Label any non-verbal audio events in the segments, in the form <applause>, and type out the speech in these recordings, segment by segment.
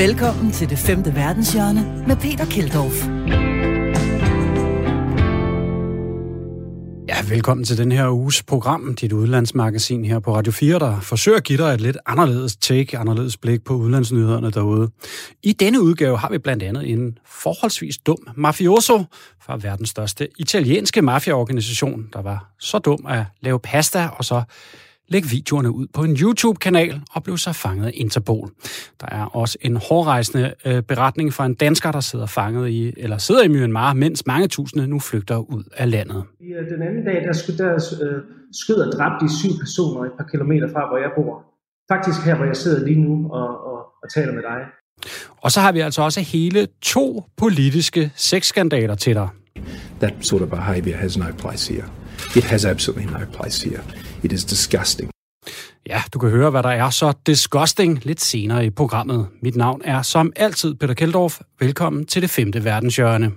Velkommen til det femte verdenshjørne med Peter Keldorf. Ja, velkommen til den her uges program, dit udlandsmagasin her på Radio 4, der forsøger at give dig et lidt anderledes take, anderledes blik på udlandsnyhederne derude. I denne udgave har vi blandt andet en forholdsvis dum mafioso fra verdens største italienske mafiaorganisation, der var så dum at lave pasta og så lægge videoerne ud på en YouTube-kanal og blev så fanget af Interpol. Der er også en hårdrejsende øh, beretning fra en dansker, der sidder fanget i, eller sidder i Myanmar, mens mange tusinde nu flygter ud af landet. Ja, den anden dag, der, skød, der øh, skød og dræbte de syv personer et par kilometer fra, hvor jeg bor. Faktisk her, hvor jeg sidder lige nu og, og, og taler med dig. Og så har vi altså også hele to politiske sexskandaler til dig. That sort of behavior has no place here. It has absolutely no place here. It is disgusting. Ja, du kan høre, hvad der er så disgusting lidt senere i programmet. Mit navn er som altid Peter Keldorf. Velkommen til det femte verdenshjørne.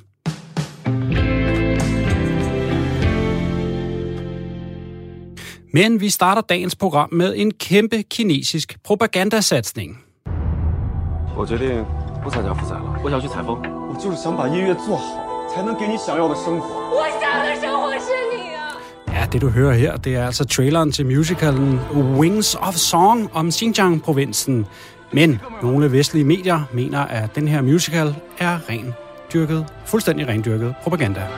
Men vi starter dagens program med en kæmpe kinesisk propagandasatsning. 我决定不参加复赛了，我想去采风。我就是想把音乐做好，才能给你想要的生活。我想的生活是你啊！ Ja, det du hører her, det er altså traileren til musicalen Wings of Song om Xinjiang-provinsen. Men nogle vestlige medier mener, at den her musical er ren dyrket, fuldstændig rendyrket propaganda.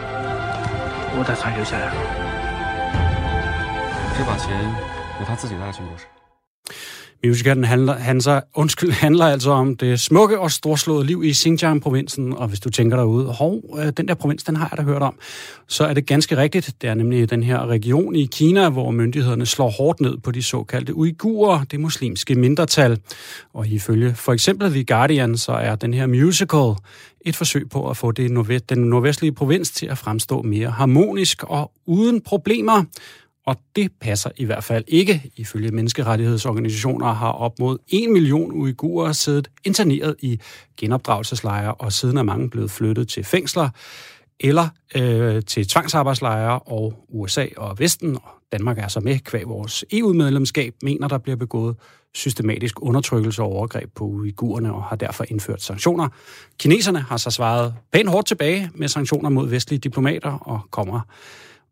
我打算留下来。这把钱由他自己带去就是。 Musicalen handler, handler, undskyld, <laughs> handler altså om det smukke og storslåede liv i Xinjiang-provinsen, og hvis du tænker derude, hov, øh, den der provins, den har jeg da hørt om, så er det ganske rigtigt. Det er nemlig den her region i Kina, hvor myndighederne slår hårdt ned på de såkaldte uigurer, det muslimske mindretal. Og ifølge for eksempel The Guardian, så er den her musical et forsøg på at få det nordvest, den nordvestlige provins til at fremstå mere harmonisk og uden problemer. Og det passer i hvert fald ikke. Ifølge menneskerettighedsorganisationer har op mod 1 million uigurer siddet interneret i genopdragelseslejre, og siden er mange blevet flyttet til fængsler eller øh, til tvangsarbejdslejre, og USA og Vesten, og Danmark er så med kvæg vores EU-medlemskab, mener, der bliver begået systematisk undertrykkelse og overgreb på uigurerne og har derfor indført sanktioner. Kineserne har så svaret pænt hårdt tilbage med sanktioner mod vestlige diplomater og kommer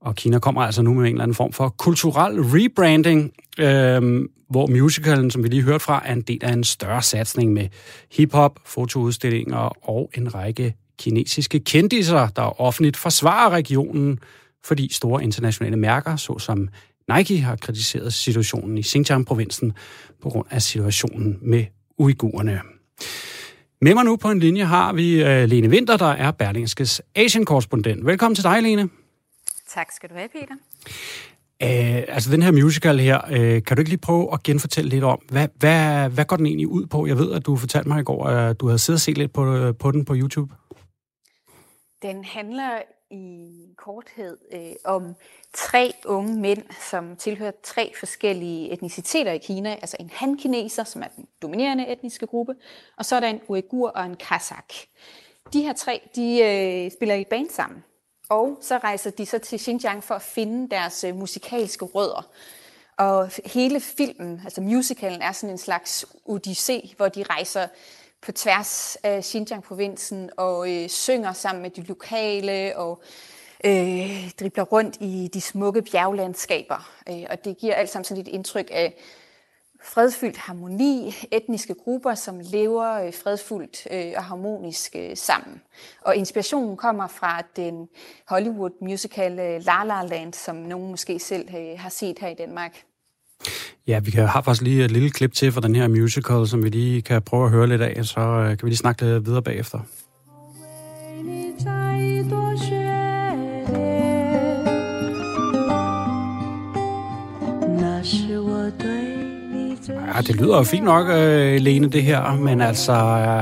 og Kina kommer altså nu med en eller anden form for kulturel rebranding, øh, hvor musicalen, som vi lige hørte fra, er en del af en større satsning med hiphop, fotoudstillinger og en række kinesiske kendiser, der offentligt forsvarer regionen, fordi store internationale mærker, såsom Nike, har kritiseret situationen i Xinjiang-provinsen på grund af situationen med uigurerne. Med mig nu på en linje har vi øh, Lene Winter, der er Berlingskes Asian-korrespondent. Velkommen til dig, Lene. Tak skal du have, Peter. Uh, altså den her musical her, uh, kan du ikke lige prøve at genfortælle lidt om, hvad, hvad, hvad går den egentlig ud på? Jeg ved, at du fortalte mig i går, at du havde siddet og set lidt på, på den på YouTube. Den handler i korthed øh, om tre unge mænd, som tilhører tre forskellige etniciteter i Kina. Altså en han-kineser, som er den dominerende etniske gruppe, og så er der en uigur og en kazak. De her tre, de øh, spiller i band sammen. Og så rejser de så til Xinjiang for at finde deres øh, musikalske rødder. Og hele filmen, altså musicalen, er sådan en slags odyssé, hvor de rejser på tværs af Xinjiang-provinsen og øh, synger sammen med de lokale og øh, dribler rundt i de smukke bjerglandskaber. Øh, og det giver alt sammen sådan et indtryk af fredfyldt harmoni, etniske grupper, som lever øh, fredfuldt øh, og harmonisk øh, sammen. Og inspirationen kommer fra den Hollywood musical La La Land, som nogen måske selv har set her i Danmark. Ja, vi kan, har faktisk lige et lille klip til fra den her musical, som vi lige kan prøve at høre lidt af, så kan vi lige snakke lidt videre bagefter. Det lyder jo fint nok, øh, Lene, det her, men altså,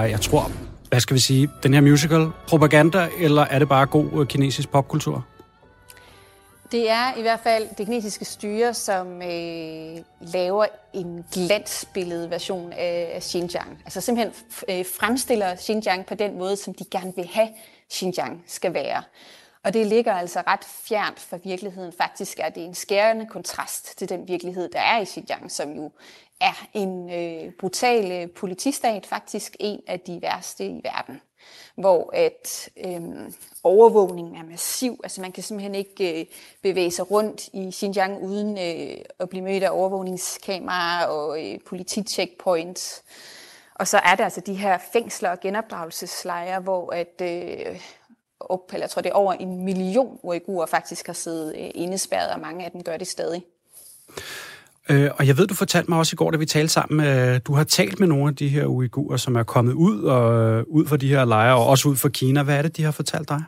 jeg tror, hvad skal vi sige, den her musical, propaganda, eller er det bare god øh, kinesisk popkultur? Det er i hvert fald det kinesiske styre, som øh, laver en glansbillede version af, af Xinjiang. Altså simpelthen øh, fremstiller Xinjiang på den måde, som de gerne vil have Xinjiang skal være. Og det ligger altså ret fjernt fra virkeligheden. Faktisk er det en skærende kontrast til den virkelighed, der er i Xinjiang, som jo er en øh, brutal øh, politistat, faktisk en af de værste i verden, hvor at øh, overvågningen er massiv. Altså man kan simpelthen ikke øh, bevæge sig rundt i Xinjiang uden øh, at blive mødt af overvågningskameraer og øh, politicheckpoints. Og så er der altså de her fængsler og genopdragelseslejre, hvor at, øh, op, eller jeg tror det er over en million uigurer faktisk har siddet øh, indespærret, og mange af dem gør det stadig. Øh, og jeg ved, du fortalte mig også i går, da vi talte sammen, øh, du har talt med nogle af de her uigurer, som er kommet ud og øh, ud fra de her lejre, og også ud fra Kina. Hvad er det, de har fortalt dig?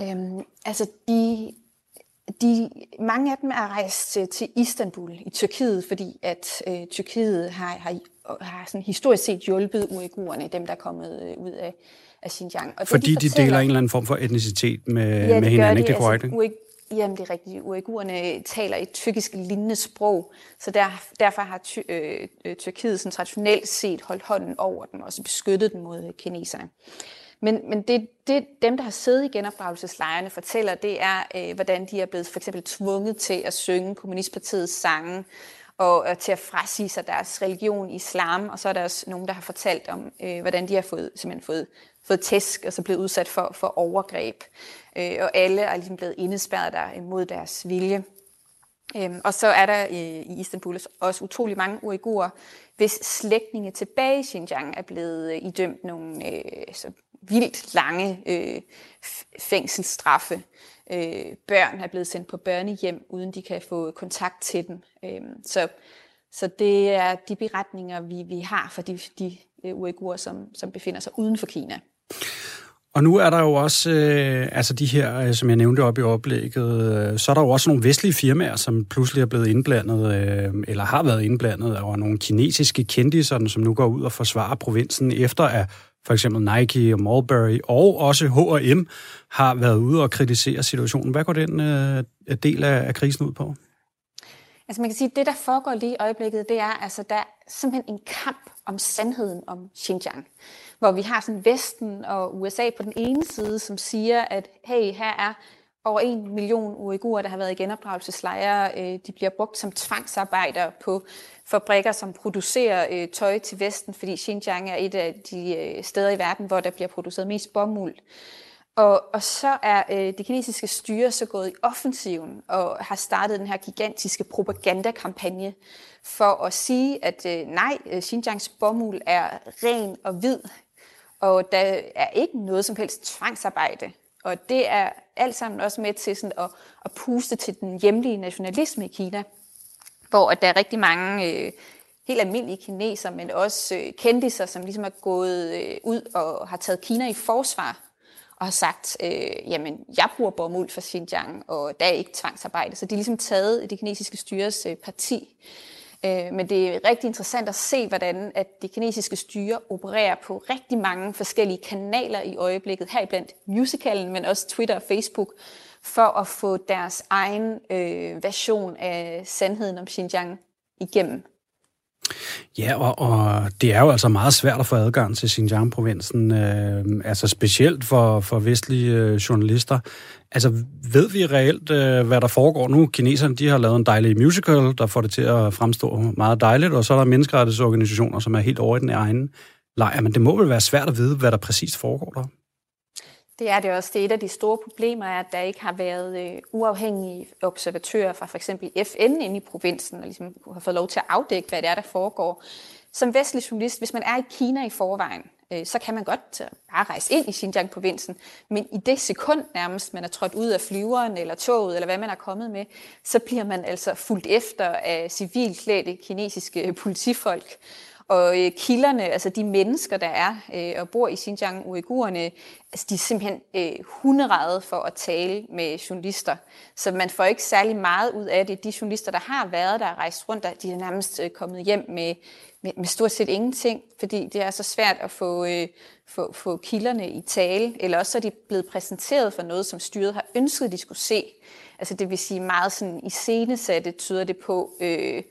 Øhm, altså, de, de, mange af dem er rejst til, til Istanbul i Tyrkiet, fordi at øh, Tyrkiet har, har, har sådan historisk set hjulpet uigurerne, dem der er kommet øh, ud af, af Xinjiang. Og fordi det, de, de deler en eller anden form for etnicitet med, ja, med hinanden, ikke det korrekt? Altså, Jamen, det er rigtigt. Uigurerne taler et tyrkisk lignende sprog, så der, derfor har ty, øh, øh Tyrkiet sådan traditionelt set holdt hånden over dem og også beskyttet dem mod øh, kineserne. Men, men det, det, dem, der har siddet i genopdragelseslejrene, fortæller, det er, øh, hvordan de er blevet for eksempel tvunget til at synge Kommunistpartiets sange, og, og til at frasige sig deres religion, islam, og så er der også nogen, der har fortalt om, øh, hvordan de har fået, simpelthen fået, fået tæsk, og så blevet udsat for, for overgreb. Øh, og alle er ligesom blevet indespærret der imod deres vilje. Øhm, og så er der øh, i Istanbul også utrolig mange uigurer, hvis slægtninge tilbage i Xinjiang er blevet øh, idømt nogle øh, så vildt lange øh, fængselsstraffe. Øh, børn er blevet sendt på børnehjem, uden de kan få kontakt til dem. Øh, så, så det er de beretninger, vi, vi har for de, de øh, uigurer, som, som befinder sig uden for Kina. Og nu er der jo også, øh, altså de her, øh, som jeg nævnte op i oplægget, øh, så er der jo også nogle vestlige firmaer, som pludselig er blevet indblandet, øh, eller har været indblandet, og nogle kinesiske kendiser, som nu går ud og forsvarer provinsen, efter at for eksempel Nike og Mulberry og også H&M har været ude og kritisere situationen. Hvad går den øh, del af, af krisen ud på? Altså man kan sige, at det, der foregår lige i øjeblikket, det er, altså der er simpelthen en kamp om sandheden om Xinjiang. Hvor vi har sådan Vesten og USA på den ene side, som siger, at hey, her er over en million uigurer, der har været i genopdragelseslejre. Øh, de bliver brugt som tvangsarbejdere på fabrikker, som producerer øh, tøj til Vesten, fordi Xinjiang er et af de øh, steder i verden, hvor der bliver produceret mest bomuld. Og, og så er øh, det kinesiske styre så gået i offensiven og har startet den her gigantiske propagandakampagne for at sige, at øh, nej, Xinjiangs bomuld er ren og hvid, og der er ikke noget som helst tvangsarbejde. Og det er alt sammen også med til sådan at, at puste til den hjemlige nationalisme i Kina, hvor at der er rigtig mange øh, helt almindelige kineser, men også øh, kendiser, som ligesom er gået øh, ud og har taget Kina i forsvar og har sagt, øh, jamen, jeg bruger bomuld for Xinjiang, og der er ikke tvangsarbejde. Så de er ligesom taget det kinesiske styres øh, parti. Øh, men det er rigtig interessant at se, hvordan at det kinesiske styre opererer på rigtig mange forskellige kanaler i øjeblikket, heriblandt musicalen, men også Twitter og Facebook, for at få deres egen øh, version af sandheden om Xinjiang igennem. Ja, og, og det er jo altså meget svært at få adgang til Xinjiang-provinsen, øh, altså specielt for, for vestlige øh, journalister. Altså, ved vi reelt, øh, hvad der foregår nu? Kineserne, de har lavet en dejlig musical, der får det til at fremstå meget dejligt, og så er der menneskerettighedsorganisationer, som er helt over i den egen lejr, men det må vel være svært at vide, hvad der præcis foregår der? Det er det også. Det er et af de store problemer, at der ikke har været øh, uafhængige observatører fra for eksempel FN inde i provinsen, og ligesom har fået lov til at afdække, hvad det er, der foregår. Som vestlig journalist, hvis man er i Kina i forvejen, øh, så kan man godt øh, bare rejse ind i Xinjiang-provinsen, men i det sekund nærmest, man er trådt ud af flyveren eller toget, eller hvad man er kommet med, så bliver man altså fuldt efter af civilklædte kinesiske politifolk, og øh, kilderne, altså de mennesker, der er øh, og bor i Xinjiang, uigurerne, altså de er simpelthen øh, hunderede for at tale med journalister. Så man får ikke særlig meget ud af det. De journalister, der har været der og rejst rundt, der, de er nærmest øh, kommet hjem med, med, med stort set ingenting, fordi det er så svært at få, øh, få, få kilderne i tale. Eller også er de blevet præsenteret for noget, som styret har ønsket, de skulle se. Altså det vil sige meget sådan iscenesatte tyder det på, øh,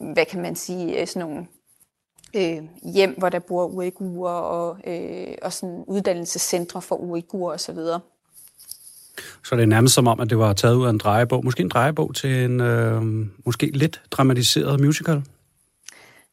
hvad kan man sige, øh, sådan nogle øh, hjem, hvor der bor uigurer og, øh, og sådan uddannelsescentre for uigurer osv. Så, Så det er nærmest som om, at det var taget ud af en drejebog. Måske en drejebog til en øh, måske lidt dramatiseret musical?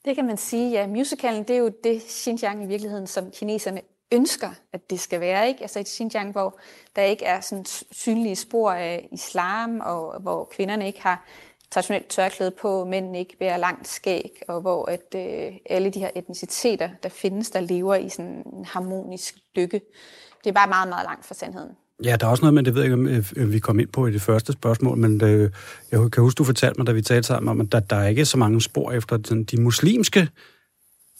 Det kan man sige, ja. Musicalen, det er jo det Xinjiang i virkeligheden, som kineserne ønsker, at det skal være. Ikke? Altså et Xinjiang, hvor der ikke er sådan synlige spor af islam, og hvor kvinderne ikke har traditionelt tørklæde på, mænd ikke bærer langt skæg, og hvor at øh, alle de her etniciteter, der findes, der lever i sådan en harmonisk lykke. Det er bare meget, meget langt fra sandheden. Ja, der er også noget, men det ved jeg ikke, om øh, øh, vi kom ind på i det første spørgsmål, men øh, jeg kan huske, du fortalte mig, da vi talte sammen om, at der, der er ikke så mange spor efter den, de muslimske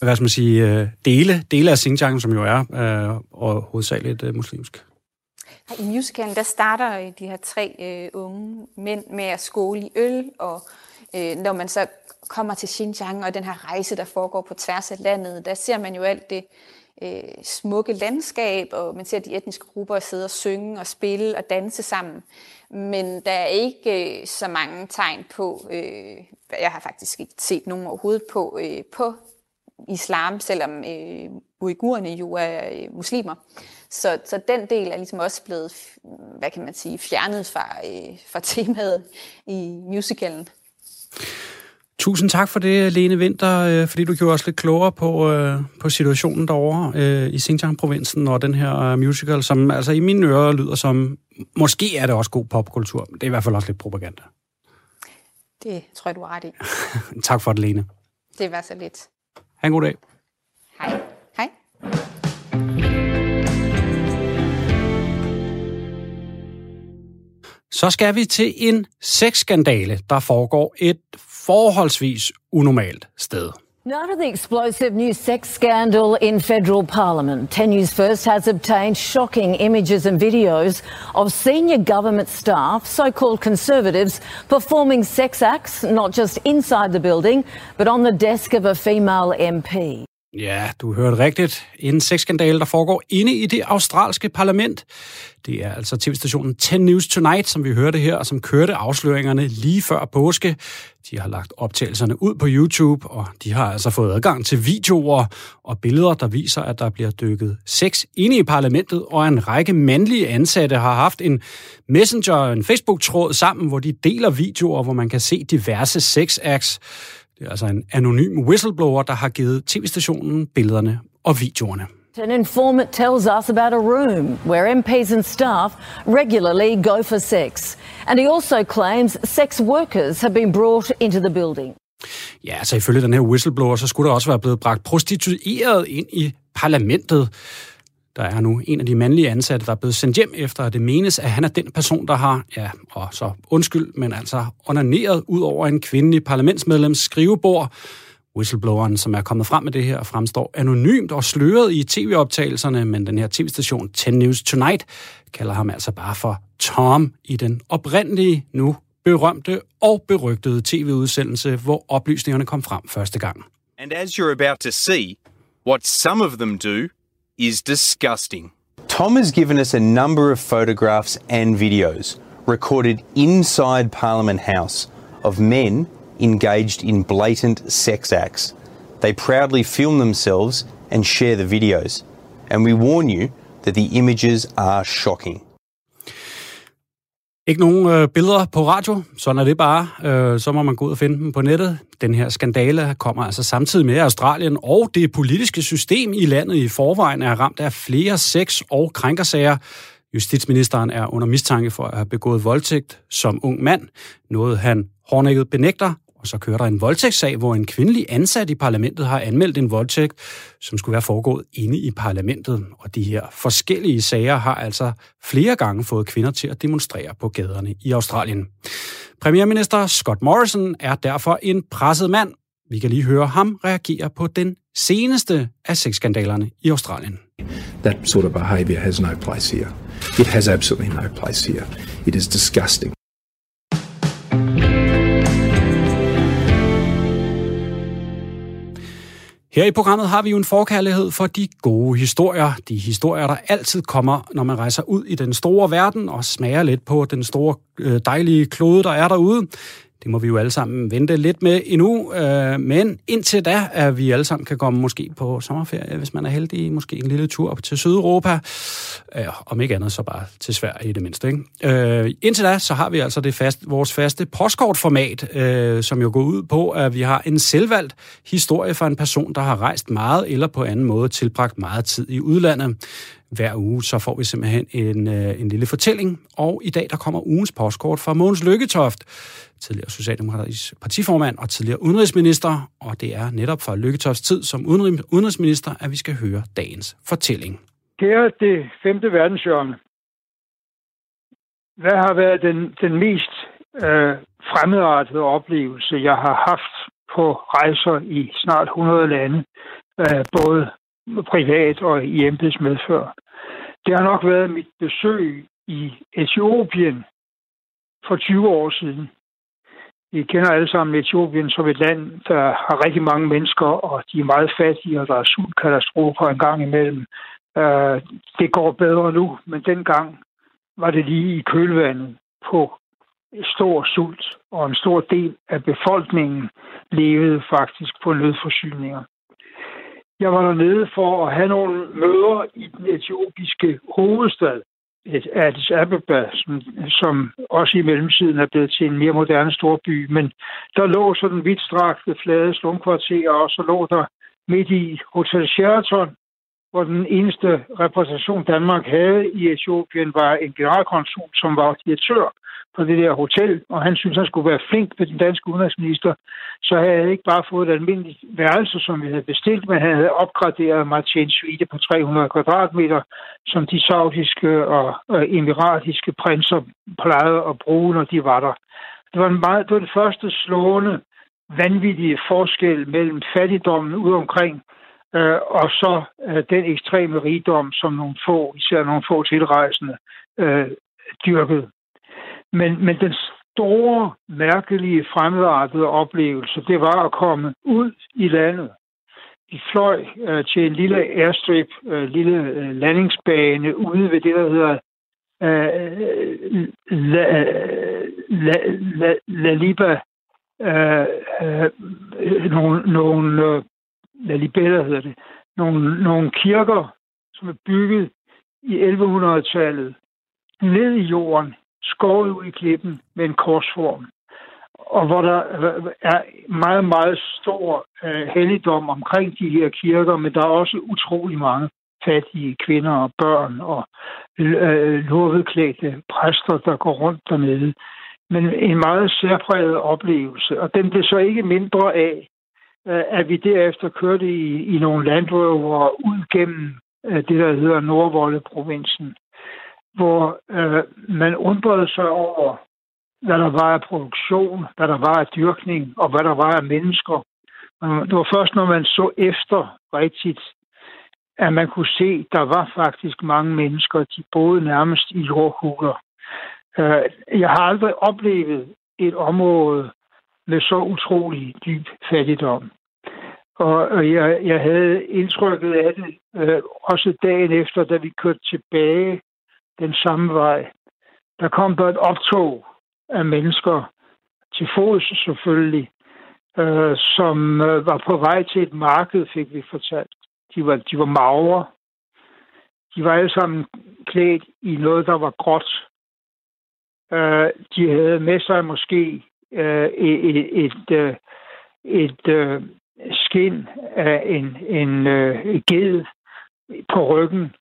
hvad skal man sige, øh, dele, dele af Xinjiang, som jo er øh, og hovedsageligt øh, muslimsk. I musicalen, der starter øh, de her tre øh, unge mænd med at skåle i øl, og øh, når man så kommer til Xinjiang og den her rejse, der foregår på tværs af landet, der ser man jo alt det øh, smukke landskab, og man ser de etniske grupper sidde og synge og spille og danse sammen. Men der er ikke øh, så mange tegn på, øh, jeg har faktisk ikke set nogen overhovedet på, øh, på islam, selvom øh, uigurerne jo er øh, muslimer. Så, så den del er ligesom også blevet, hvad kan man sige, fjernet fra, øh, fra temaet i musicalen. Tusind tak for det, Lene Winter, øh, fordi du gjorde os lidt klogere på, øh, på situationen derovre øh, i Xinjiang-provinsen og den her musical, som altså i mine ører lyder som, måske er det også god popkultur, men det er i hvert fald også lidt propaganda. Det tror jeg, du har ret i. <laughs> tak for det, Lene. Det var så lidt. Ha' en god dag. Hej. Så skal vi til en sexskandale, der foregår et forholdsvis unormalt sted. Not the explosive new sex scandal in federal parliament. 10 News First has obtained shocking images and videos of senior government staff, so-called conservatives, performing sex acts, not just inside the building, but on the desk of a female MP. Ja, du hørte rigtigt. En sexskandale, der foregår inde i det australske parlament. Det er altså tv-stationen 10 News Tonight, som vi hørte her, og som kørte afsløringerne lige før påske. De har lagt optagelserne ud på YouTube, og de har altså fået adgang til videoer og billeder, der viser, at der bliver dykket sex inde i parlamentet, og en række mandlige ansatte har haft en messenger, en Facebook-tråd sammen, hvor de deler videoer, hvor man kan se diverse sex acts. Det er altså en anonym whistleblower, der har givet tv-stationen billederne og videoerne. An informant tells us about a room where MPs and staff regularly go for sex. And he also claims sex workers have been brought into the building. Ja, altså ifølge den her whistleblower, så skulle der også være blevet bragt prostitueret ind i parlamentet. Der er nu en af de mandlige ansatte, der er blevet sendt hjem efter, at det menes, at han er den person, der har, ja, og så undskyld, men altså onaneret ud over en kvindelig parlamentsmedlems skrivebord. Whistlebloweren, som er kommet frem med det her, fremstår anonymt og sløret i tv-optagelserne, men den her tv-station 10 News Tonight kalder ham altså bare for Tom i den oprindelige, nu berømte og berygtede tv-udsendelse, hvor oplysningerne kom frem første gang. And as you're about to see, what some of them do is disgusting. Tom has given us a number of photographs and videos recorded inside Parliament House of men engaged in blatant sex acts. They proudly film themselves and share the videos. And we warn you that the images are shocking. Ikke nogen øh, billeder på radio, sådan er det bare. Øh, så må man gå ud og finde dem på nettet. Den her skandale kommer altså samtidig med, at Australien og det politiske system i landet i forvejen er ramt af flere sex- og krænkersager. Justitsministeren er under mistanke for at have begået voldtægt som ung mand, noget han hårdnækket benægter, og så kører der en voldtægtssag, hvor en kvindelig ansat i parlamentet har anmeldt en voldtægt, som skulle være foregået inde i parlamentet. Og de her forskellige sager har altså flere gange fået kvinder til at demonstrere på gaderne i Australien. Premierminister Scott Morrison er derfor en presset mand. Vi kan lige høre ham reagere på den seneste af sexskandalerne i Australien. That sort of behavior has no place here. It has absolutely no place here. It is disgusting. Her i programmet har vi jo en forkærlighed for de gode historier. De historier, der altid kommer, når man rejser ud i den store verden og smager lidt på den store øh, dejlige klode, der er derude. Det må vi jo alle sammen vente lidt med endnu, øh, men indtil da, er vi alle sammen kan komme måske på sommerferie, hvis man er heldig, måske en lille tur op til Sydeuropa, øh, om ikke andet så bare til Sverige i det mindste. Ikke? Øh, indtil da, så har vi altså det fast, vores faste postkortformat, øh, som jo går ud på, at vi har en selvvalgt historie for en person, der har rejst meget eller på anden måde tilbragt meget tid i udlandet. Hver uge så får vi simpelthen en, øh, en lille fortælling, og i dag der kommer ugens postkort fra Mogens Lykketoft, tidligere Socialdemokratisk partiformand og tidligere udenrigsminister, og det er netop fra Lykketofts tid som udenrigsminister, at vi skal høre dagens fortælling. Kære det femte verdenshjørne, hvad har været den, den mest øh, fremmedartede oplevelse, jeg har haft på rejser i snart 100 lande, øh, både privat og i embedsmedfør. Det har nok været mit besøg i Etiopien for 20 år siden. Vi kender alle sammen Etiopien som et land, der har rigtig mange mennesker, og de er meget fattige, og der er sultkatastrofer en gang imellem. Uh, det går bedre nu, men dengang var det lige i kølvandet på stor sult, og en stor del af befolkningen levede faktisk på nødforsyninger. Jeg var dernede for at have nogle møder i den etiopiske hovedstad, Addis Ababa, som, som også i mellemtiden er blevet til en mere moderne storby. Men der lå sådan vidtstrakte, flade slumkvarterer, og så lå der midt i Hotel Sheraton, hvor den eneste repræsentation Danmark havde i Etiopien var en generalkonsul, som var direktør på det der hotel, og han synes, han skulle være flink ved den danske udenrigsminister, så havde jeg ikke bare fået et almindeligt værelse, som vi havde bestilt, men han havde opgraderet mig til en suite på 300 kvadratmeter, som de saudiske og emiratiske prinser plejede at bruge, når de var der. Det var, en meget, det var den første slående, vanvittige forskel mellem fattigdommen ude omkring, øh, og så øh, den ekstreme rigdom, som nogle få, især nogle få tilrejsende, øh, dyrkede. Men, men den store, mærkelige, fremmedartede oplevelse, det var at komme ud i landet. De fløj øh, til en lille airstrip, øh, lille øh, landingsbane ude ved det, der hedder øh, øh La, øh, La, La, La Liba. Øh, øh, nogle, nogle øh, La Libella hedder det. Nogle, nogle kirker, som er bygget i 1100-tallet ned i jorden skåret ud i klippen med en korsform, og hvor der er meget, meget stor øh, helligdom omkring de her kirker, men der er også utrolig mange fattige kvinder og børn og øh, lurvedklædte præster, der går rundt dernede. Men en meget særpræget oplevelse, og den blev så ikke mindre af, øh, at vi derefter kørte i, i nogle landrøver ud gennem øh, det, der hedder Nordvolde-provinsen hvor øh, man undrede sig over, hvad der var af produktion, hvad der var af dyrkning, og hvad der var af mennesker. Det var først, når man så efter rigtigt, at man kunne se, at der var faktisk mange mennesker, de boede nærmest i jordhuler. Øh, jeg har aldrig oplevet et område med så utrolig dyb fattigdom. Og jeg, jeg havde indtrykket af det øh, også dagen efter, da vi kørte tilbage den samme vej. Der kom der et optog af mennesker, til fods selvfølgelig, øh, som øh, var på vej til et marked, fik vi fortalt. De var, de var magre. De var alle sammen klædt i noget, der var gråt. Øh, de havde med sig måske øh, et, et, et, øh, et øh, skin af en, en øh, ged på ryggen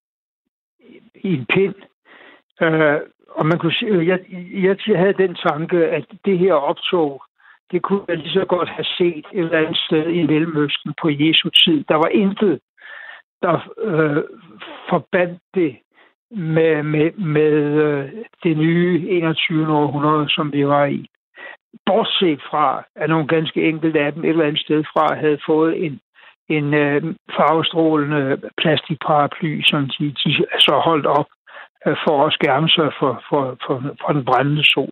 i en pind. Øh, og man kunne sige, jeg, jeg havde den tanke, at det her optog, det kunne jeg lige så godt have set et eller andet sted i Mellemøsten på Jesu tid. Der var intet, der øh, forbandt det med, med, med øh, det nye 21. århundrede, som vi var i. Bortset fra, at nogle ganske enkelte af dem et eller andet sted fra havde fået en, en øh, farvestrålende plastikparaply, som de, de så holdt op Øh, for at skærme sig for, for, for, for den brændende sol.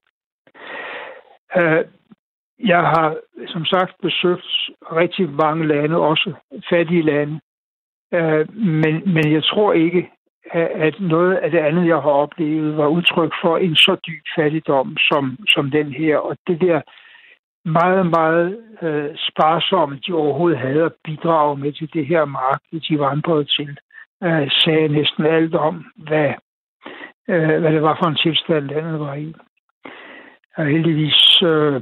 Øh, jeg har som sagt besøgt rigtig mange lande, også fattige lande, øh, men, men jeg tror ikke, at noget af det andet, jeg har oplevet, var udtryk for en så dyb fattigdom som, som den her. Og det der meget, meget øh, sparsomme de overhovedet havde at bidrage med til det her marked, de vandrede til, øh, sagde næsten alt om, hvad, øh, hvad det var for en tilstand, landet var i. Jeg har heldigvis øh,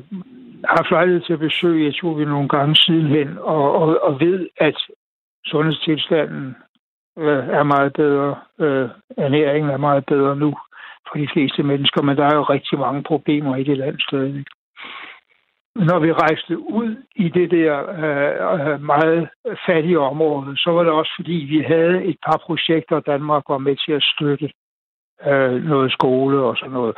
haft lejlighed til at besøge, Etiopien nogle gange sidenhen, og, og, og ved, at sundhedstilstanden øh, er meget bedre, øh, ernæringen er meget bedre nu for de fleste mennesker, men der er jo rigtig mange problemer i det land stadig. Når vi rejste ud i det der øh, øh meget fattige område, så var det også fordi, vi havde et par projekter, Danmark var med til at støtte øh, noget skole og sådan noget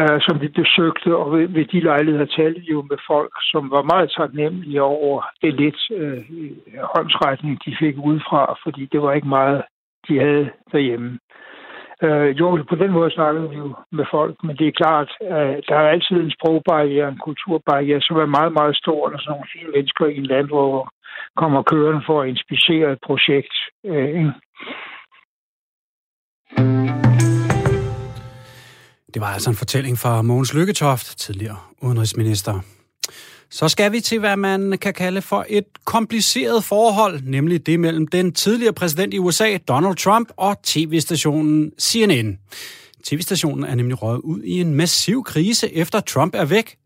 øh, som vi besøgte, og ved, ved de lejligheder talte vi jo med folk, som var meget taknemmelige over det lidt øh, håndsretning, de fik udefra, fordi det var ikke meget, de havde derhjemme. Øh, jo, på den måde snakkede vi jo med folk, men det er klart, at der er altid en sprogbarriere, en kulturbarriere, som er meget, meget stor, når sådan nogle fine mennesker i en land, hvor kommer kørende for at inspicere et projekt. Øh, ikke? Det var altså en fortælling fra Mogens Lykketoft, tidligere udenrigsminister. Så skal vi til, hvad man kan kalde for et kompliceret forhold, nemlig det mellem den tidligere præsident i USA, Donald Trump, og tv-stationen CNN. TV-stationen er nemlig røget ud i en massiv krise, efter Trump er væk.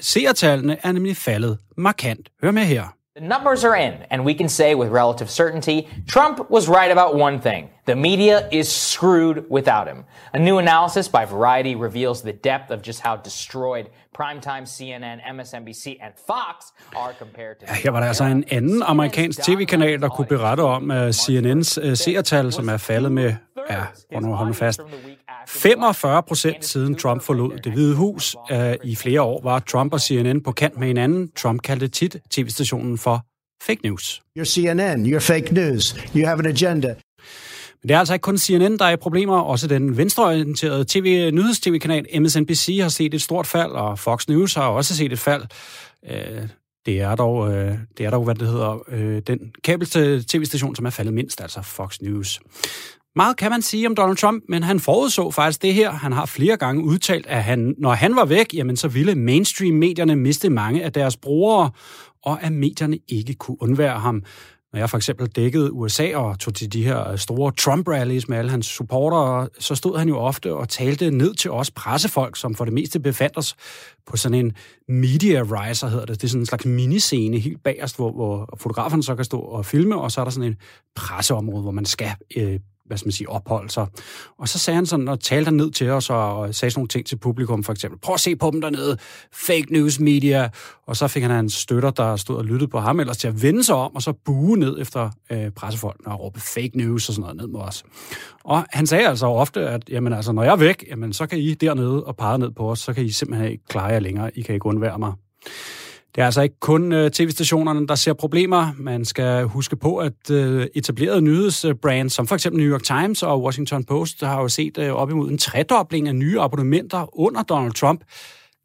Seertallene er nemlig faldet markant. Hør med her. The numbers are in, and we can say with relative certainty Trump was right about one thing. The media is screwed without him. A new analysis by Variety reveals the depth of just how destroyed primetime CNN, MSNBC and Fox are compared to... Her var der altså en anden amerikansk tv-kanal, der kunne berette om uh, CNN's uh, seertal, som er faldet med, ja, prøv nu at holde fast, 45 procent siden Trump forlod det hvide hus. Uh, I flere år var Trump og CNN på kant med hinanden. Trump kaldte tit tv-stationen for fake news. You're CNN, you're fake news, you have an agenda. Men det er altså ikke kun CNN, der er i problemer. Også den venstreorienterede TV, nyheds-tv-kanal MSNBC har set et stort fald, og Fox News har også set et fald. Det er dog, det er dog hvad det hedder, den kabel-tv-station, som er faldet mindst, altså Fox News. Meget kan man sige om Donald Trump, men han forudså faktisk det her. Han har flere gange udtalt, at han, når han var væk, jamen så ville mainstream-medierne miste mange af deres brugere, og at medierne ikke kunne undvære ham. Når jeg for eksempel dækkede USA og tog til de her øh, store Trump-rallies med alle hans supportere, så stod han jo ofte og talte ned til os pressefolk, som for det meste befandt os på sådan en media riser, hedder det. Det er sådan en slags miniscene helt bagerst, hvor, hvor fotograferne så kan stå og filme, og så er der sådan en presseområde, hvor man skal øh, hvad skal man sige, opholde sig. Og så sagde han sådan, og talte han ned til os, og sagde sådan nogle ting til publikum, for eksempel, prøv at se på dem dernede, fake news media, og så fik han hans støtter, der stod og lyttede på ham, ellers til at vende sig om, og så bue ned efter øh, pressefolkene og råbe fake news og sådan noget ned mod os. Og han sagde altså ofte, at jamen, altså, når jeg er væk, jamen, så kan I dernede og pege ned på os, så kan I simpelthen ikke klare jer længere, I kan ikke undvære mig. Det er altså ikke kun øh, tv-stationerne, der ser problemer. Man skal huske på, at øh, etablerede nyhedsbrands, som for eksempel New York Times og Washington Post, har jo set øh, op imod en tredobling af nye abonnementer under Donald Trump.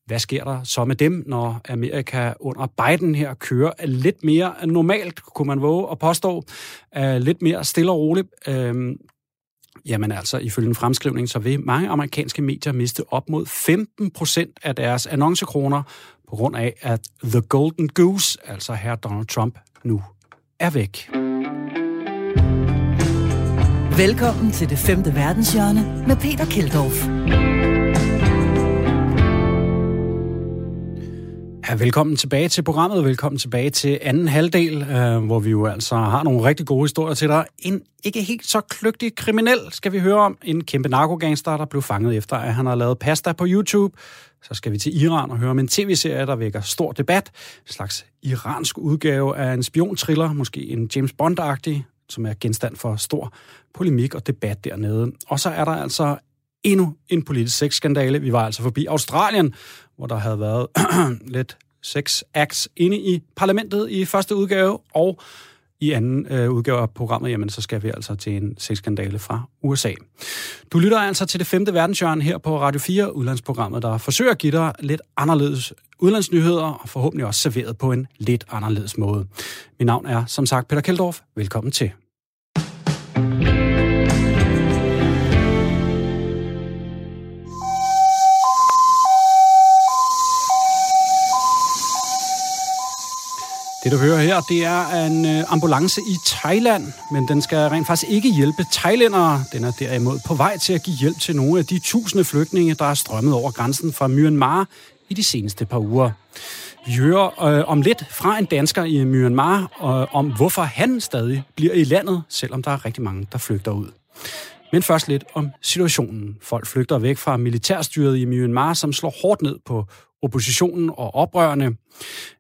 Hvad sker der så med dem, når Amerika under Biden her kører lidt mere normalt, kunne man våge at påstå, lidt mere stille og roligt? Øhm, Jamen altså, ifølge en fremskrivning, så vil mange amerikanske medier miste op mod 15 procent af deres annoncekroner på grund af, at The Golden Goose, altså her Donald Trump, nu er væk. Velkommen til det femte verdenshjørne med Peter Keldorf. Ja, velkommen tilbage til programmet. Velkommen tilbage til anden halvdel, øh, hvor vi jo altså har nogle rigtig gode historier til dig. En ikke helt så kløgtig kriminel skal vi høre om. En kæmpe narkogangster, der blev fanget efter, at han har lavet pasta på YouTube. Så skal vi til Iran og høre om en tv-serie, der vækker stor debat. En slags iransk udgave af en spiontriller, måske en James Bond-agtig, som er genstand for stor polemik og debat dernede. Og så er der altså endnu en politisk sexskandale. Vi var altså forbi Australien, hvor der havde været <clears throat> lidt sex acts inde i parlamentet i første udgave, og i anden øh, udgave af programmet, jamen så skal vi altså til en sexskandale fra USA. Du lytter altså til det femte verdenshjørne her på Radio 4, udlandsprogrammet, der forsøger at give dig lidt anderledes udlandsnyheder, og forhåbentlig også serveret på en lidt anderledes måde. Mit navn er som sagt Peter Keldorf. Velkommen til. Det, du hører her, det er en øh, ambulance i Thailand, men den skal rent faktisk ikke hjælpe thailændere. Den er derimod på vej til at give hjælp til nogle af de tusinde flygtninge, der er strømmet over grænsen fra Myanmar i de seneste par uger. Vi hører øh, om lidt fra en dansker i Myanmar, øh, om hvorfor han stadig bliver i landet, selvom der er rigtig mange, der flygter ud. Men først lidt om situationen. Folk flygter væk fra militærstyret i Myanmar, som slår hårdt ned på oppositionen og oprørerne.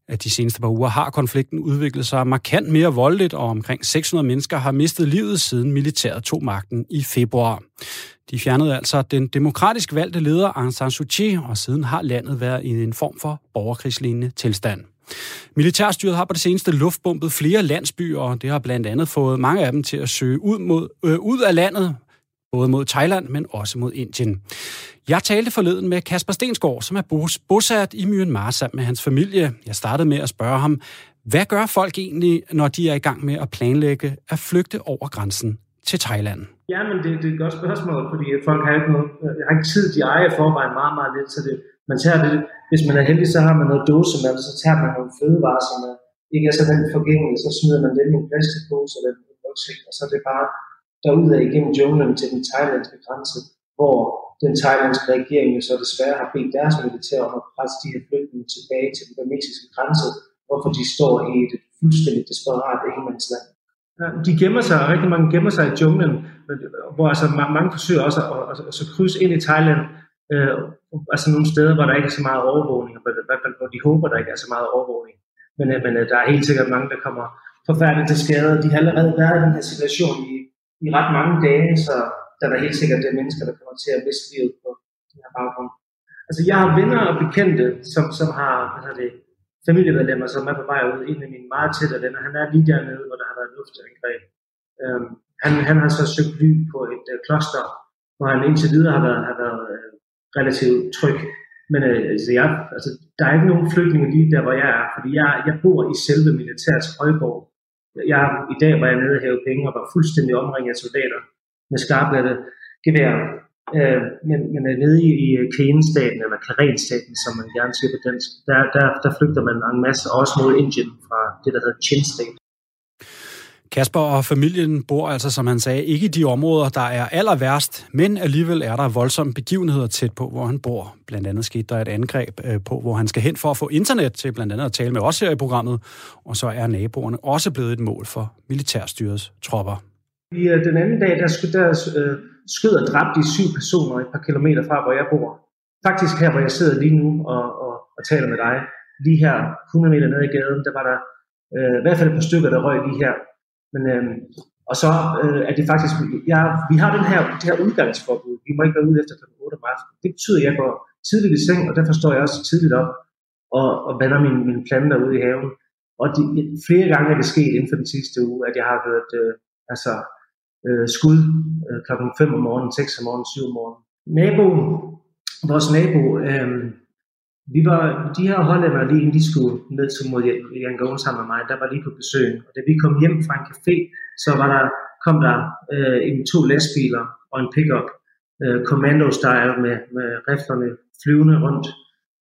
At de seneste par uger har konflikten udviklet sig markant mere voldeligt, og omkring 600 mennesker har mistet livet siden militæret tog magten i februar. De fjernede altså den demokratisk valgte leder Aung San Suu Kyi, og siden har landet været i en form for borgerkrigslignende tilstand. Militærstyret har på det seneste luftbombet flere landsbyer, og det har blandt andet fået mange af dem til at søge ud, mod, øh, ud af landet, både mod Thailand, men også mod Indien. Jeg talte forleden med Kasper Stensgaard, som er bosat i Myanmar sammen med hans familie. Jeg startede med at spørge ham, hvad gør folk egentlig, når de er i gang med at planlægge at flygte over grænsen til Thailand? Ja, men det, det er et godt spørgsmål, fordi folk har ikke, noget, øh, har ikke tid, de ejer forvejen meget, meget lidt, så det, man tager det, hvis man er heldig, så har man noget dose med, så tager man nogle fødevarer, som er, ikke er så den forgængelige, så smider man dem i en plastikpose eller en rygsæk, og så er det bare derudad igennem junglen til den thailandske grænse, hvor den thailandske regering jo så desværre har bedt deres militær om at presse de her flygtninge tilbage til den burmesiske grænse, hvorfor de står i et fuldstændig desperat ingenmandsland. De gemmer sig, og rigtig mange gemmer sig i junglen, hvor altså mange forsøger også at, at, at, at krydse ind i Thailand, øh, altså nogle steder, hvor der ikke er så meget overvågning, og i hvert fald hvor de håber, der ikke er så meget overvågning. Men, øh, men øh, der er helt sikkert mange, der kommer forfærdeligt til skade. De har allerede været i den her situation i, i ret mange dage, så der er helt sikkert det mennesker, der kommer til at miste livet på den her baggrund. Altså jeg har venner og bekendte, som, som har hvad det, familiemedlemmer, som er på vej ud. En af mine meget tætte venner, han er lige dernede, hvor der har været luftangreb. Øhm, han, han har så søgt ly på et øh, kloster, hvor han indtil videre har været, har været øh, relativt tryg. Men øh, altså, jeg, altså, der er ikke nogen flygtninge lige der, hvor jeg er, fordi jeg, jeg bor i selve militærets højborg. Jeg, I dag var jeg nede og hæve penge og var fuldstændig omringet af soldater med skarplatte gevær. Øh, men, men øh, nede i, i øh, Karen-staten, eller Karen-staten, som man gerne siger på dansk, der, der, der flygter man en masse, også mod Indien fra det, der hedder Chin State. Kasper og familien bor altså, som han sagde, ikke i de områder, der er aller værst, men alligevel er der voldsomme begivenheder tæt på, hvor han bor. Blandt andet skete der et angreb øh, på, hvor han skal hen for at få internet til blandt andet at tale med os her i programmet, og så er naboerne også blevet et mål for militærstyrets tropper. I, øh, den anden dag, der, skød, der øh, skød og dræbte de syv personer et par kilometer fra, hvor jeg bor. Faktisk her, hvor jeg sidder lige nu og, og, og taler med dig, lige her 100 meter nede i gaden, der var der øh, i hvert fald et par stykker, der røg lige her. Men, øh, og så øh, er det faktisk, ja, vi har den her, det her udgangsforbud. Vi må ikke være ude efter kl. 8 om aftenen. Det betyder, at jeg går tidligt i seng, og derfor står jeg også tidligt op og, og vander mine, mine planter ude i haven. Og de, flere gange er det sket inden for den sidste uge, at jeg har hørt øh, altså, øh, skud øh, klokken 5 om morgenen, 6 om morgenen, 7 om morgenen. Naboen, vores nabo, øh, vi var, de her hollændere, lige inden de skulle ned til mod Yangon sammen med mig, der var lige på besøg. Og da vi kom hjem fra en café, så var der, kom der øh, en to lastbiler og en pickup, øh, commando-style med, med riflerne flyvende rundt.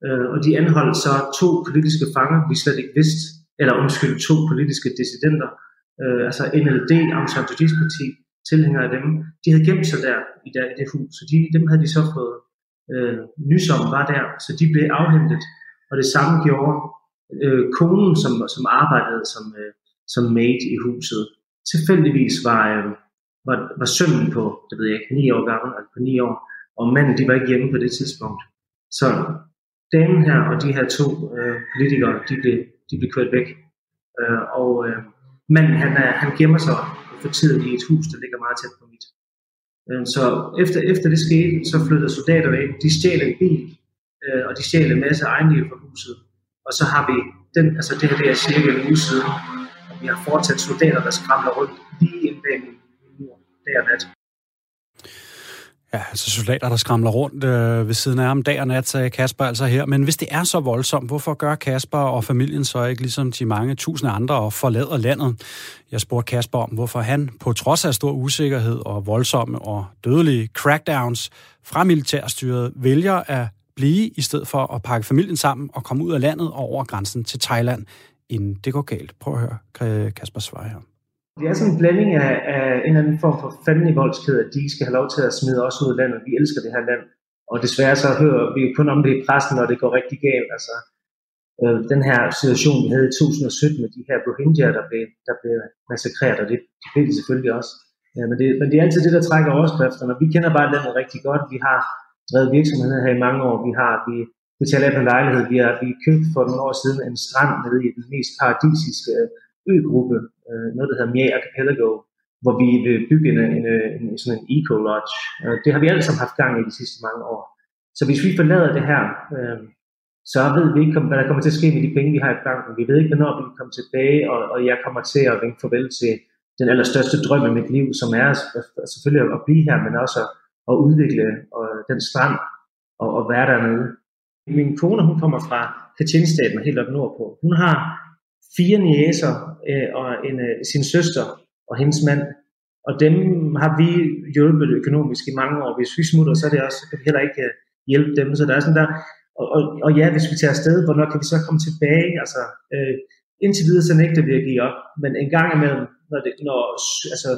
Øh, og de anholdt så to politiske fanger, vi slet ikke vidste, eller undskyld, to politiske dissidenter, øh, altså NLD, Amsterdam parti, tilhængere af dem, de havde gemt sig der i, der, i det hus, så de, dem havde de så fået øh, nysom var der, så de blev afhentet, og det samme gjorde øh, konen, som, som arbejdede som, øh, som maid i huset. Tilfældigvis var, øh, var, var sønnen på, det ved jeg ikke, 9 år gammel, altså på 9 år, og manden, de var ikke hjemme på det tidspunkt. Så damen her og de her to øh, politikere, de blev, de blev kørt væk. Øh, og øh, manden, han, er, han gemmer sig for tiden i et hus, der ligger meget tæt på mit. Øh, så efter, efter det skete, så flyttede soldater ind. De stjæler en bil, øh, og de stjæler en masse ejendele fra huset. Og så har vi, den, altså det her det er cirka en uge siden, og vi har fortsat soldater, der skramler rundt lige ind bag min mur, dag og nat. Ja, altså soldater, der skramler rundt øh, ved siden af ham dag og nat, sagde Kasper altså her. Men hvis det er så voldsomt, hvorfor gør Kasper og familien så ikke ligesom de mange tusinde andre og forlader landet? Jeg spurgte Kasper om, hvorfor han, på trods af stor usikkerhed og voldsomme og dødelige crackdowns fra militærstyret, vælger at blive i stedet for at pakke familien sammen og komme ud af landet og over grænsen til Thailand inden det går galt. Prøv at høre Kasper svar her. Det er sådan en blanding af, af en eller anden form for fandelig at de skal have lov til at smide os ud af landet. Vi elsker det her land. Og desværre så hører vi kun om det i pressen, når det går rigtig galt. Altså, øh, den her situation, vi havde i 2017 med de her Rohingya, der blev, der blev massakreret, og det, det blev de selvfølgelig også. Ja, men, det, men det er altid det, der trækker overskrifterne. Vi kender bare landet rigtig godt. Vi har drevet virksomheder her i mange år. Vi har vi betaler af på en lejlighed. Vi har vi købt for nogle år siden en strand nede i den mest paradisiske øgruppe, øh, noget der hedder Mia Archipelago, hvor vi vil bygge en, en, en, en sådan en eco-lodge. Øh, det har vi alle sammen haft gang i de sidste mange år. Så hvis vi forlader det her, øh, så ved vi ikke, hvad der kommer til at ske med de penge, vi har i banken. Vi ved ikke, hvornår vi kommer tilbage, og, og jeg kommer til at vinke farvel til den allerstørste drøm i mit liv, som er selvfølgelig at blive her, men også at, at udvikle og den strand og, og være dernede. Min kone, hun kommer fra Kachinstaten helt op nordpå. Hun har fire næser øh, og en, øh, sin søster og hendes mand. Og dem har vi hjulpet økonomisk i mange år. Hvis vi smutter, så, er det også, så kan vi heller ikke øh, hjælpe dem. Så der er sådan der, og, og, og ja, hvis vi tager afsted, hvornår kan vi så komme tilbage? Altså, øh, indtil videre så nægter vi at give op. Men en gang imellem, når, det, når altså,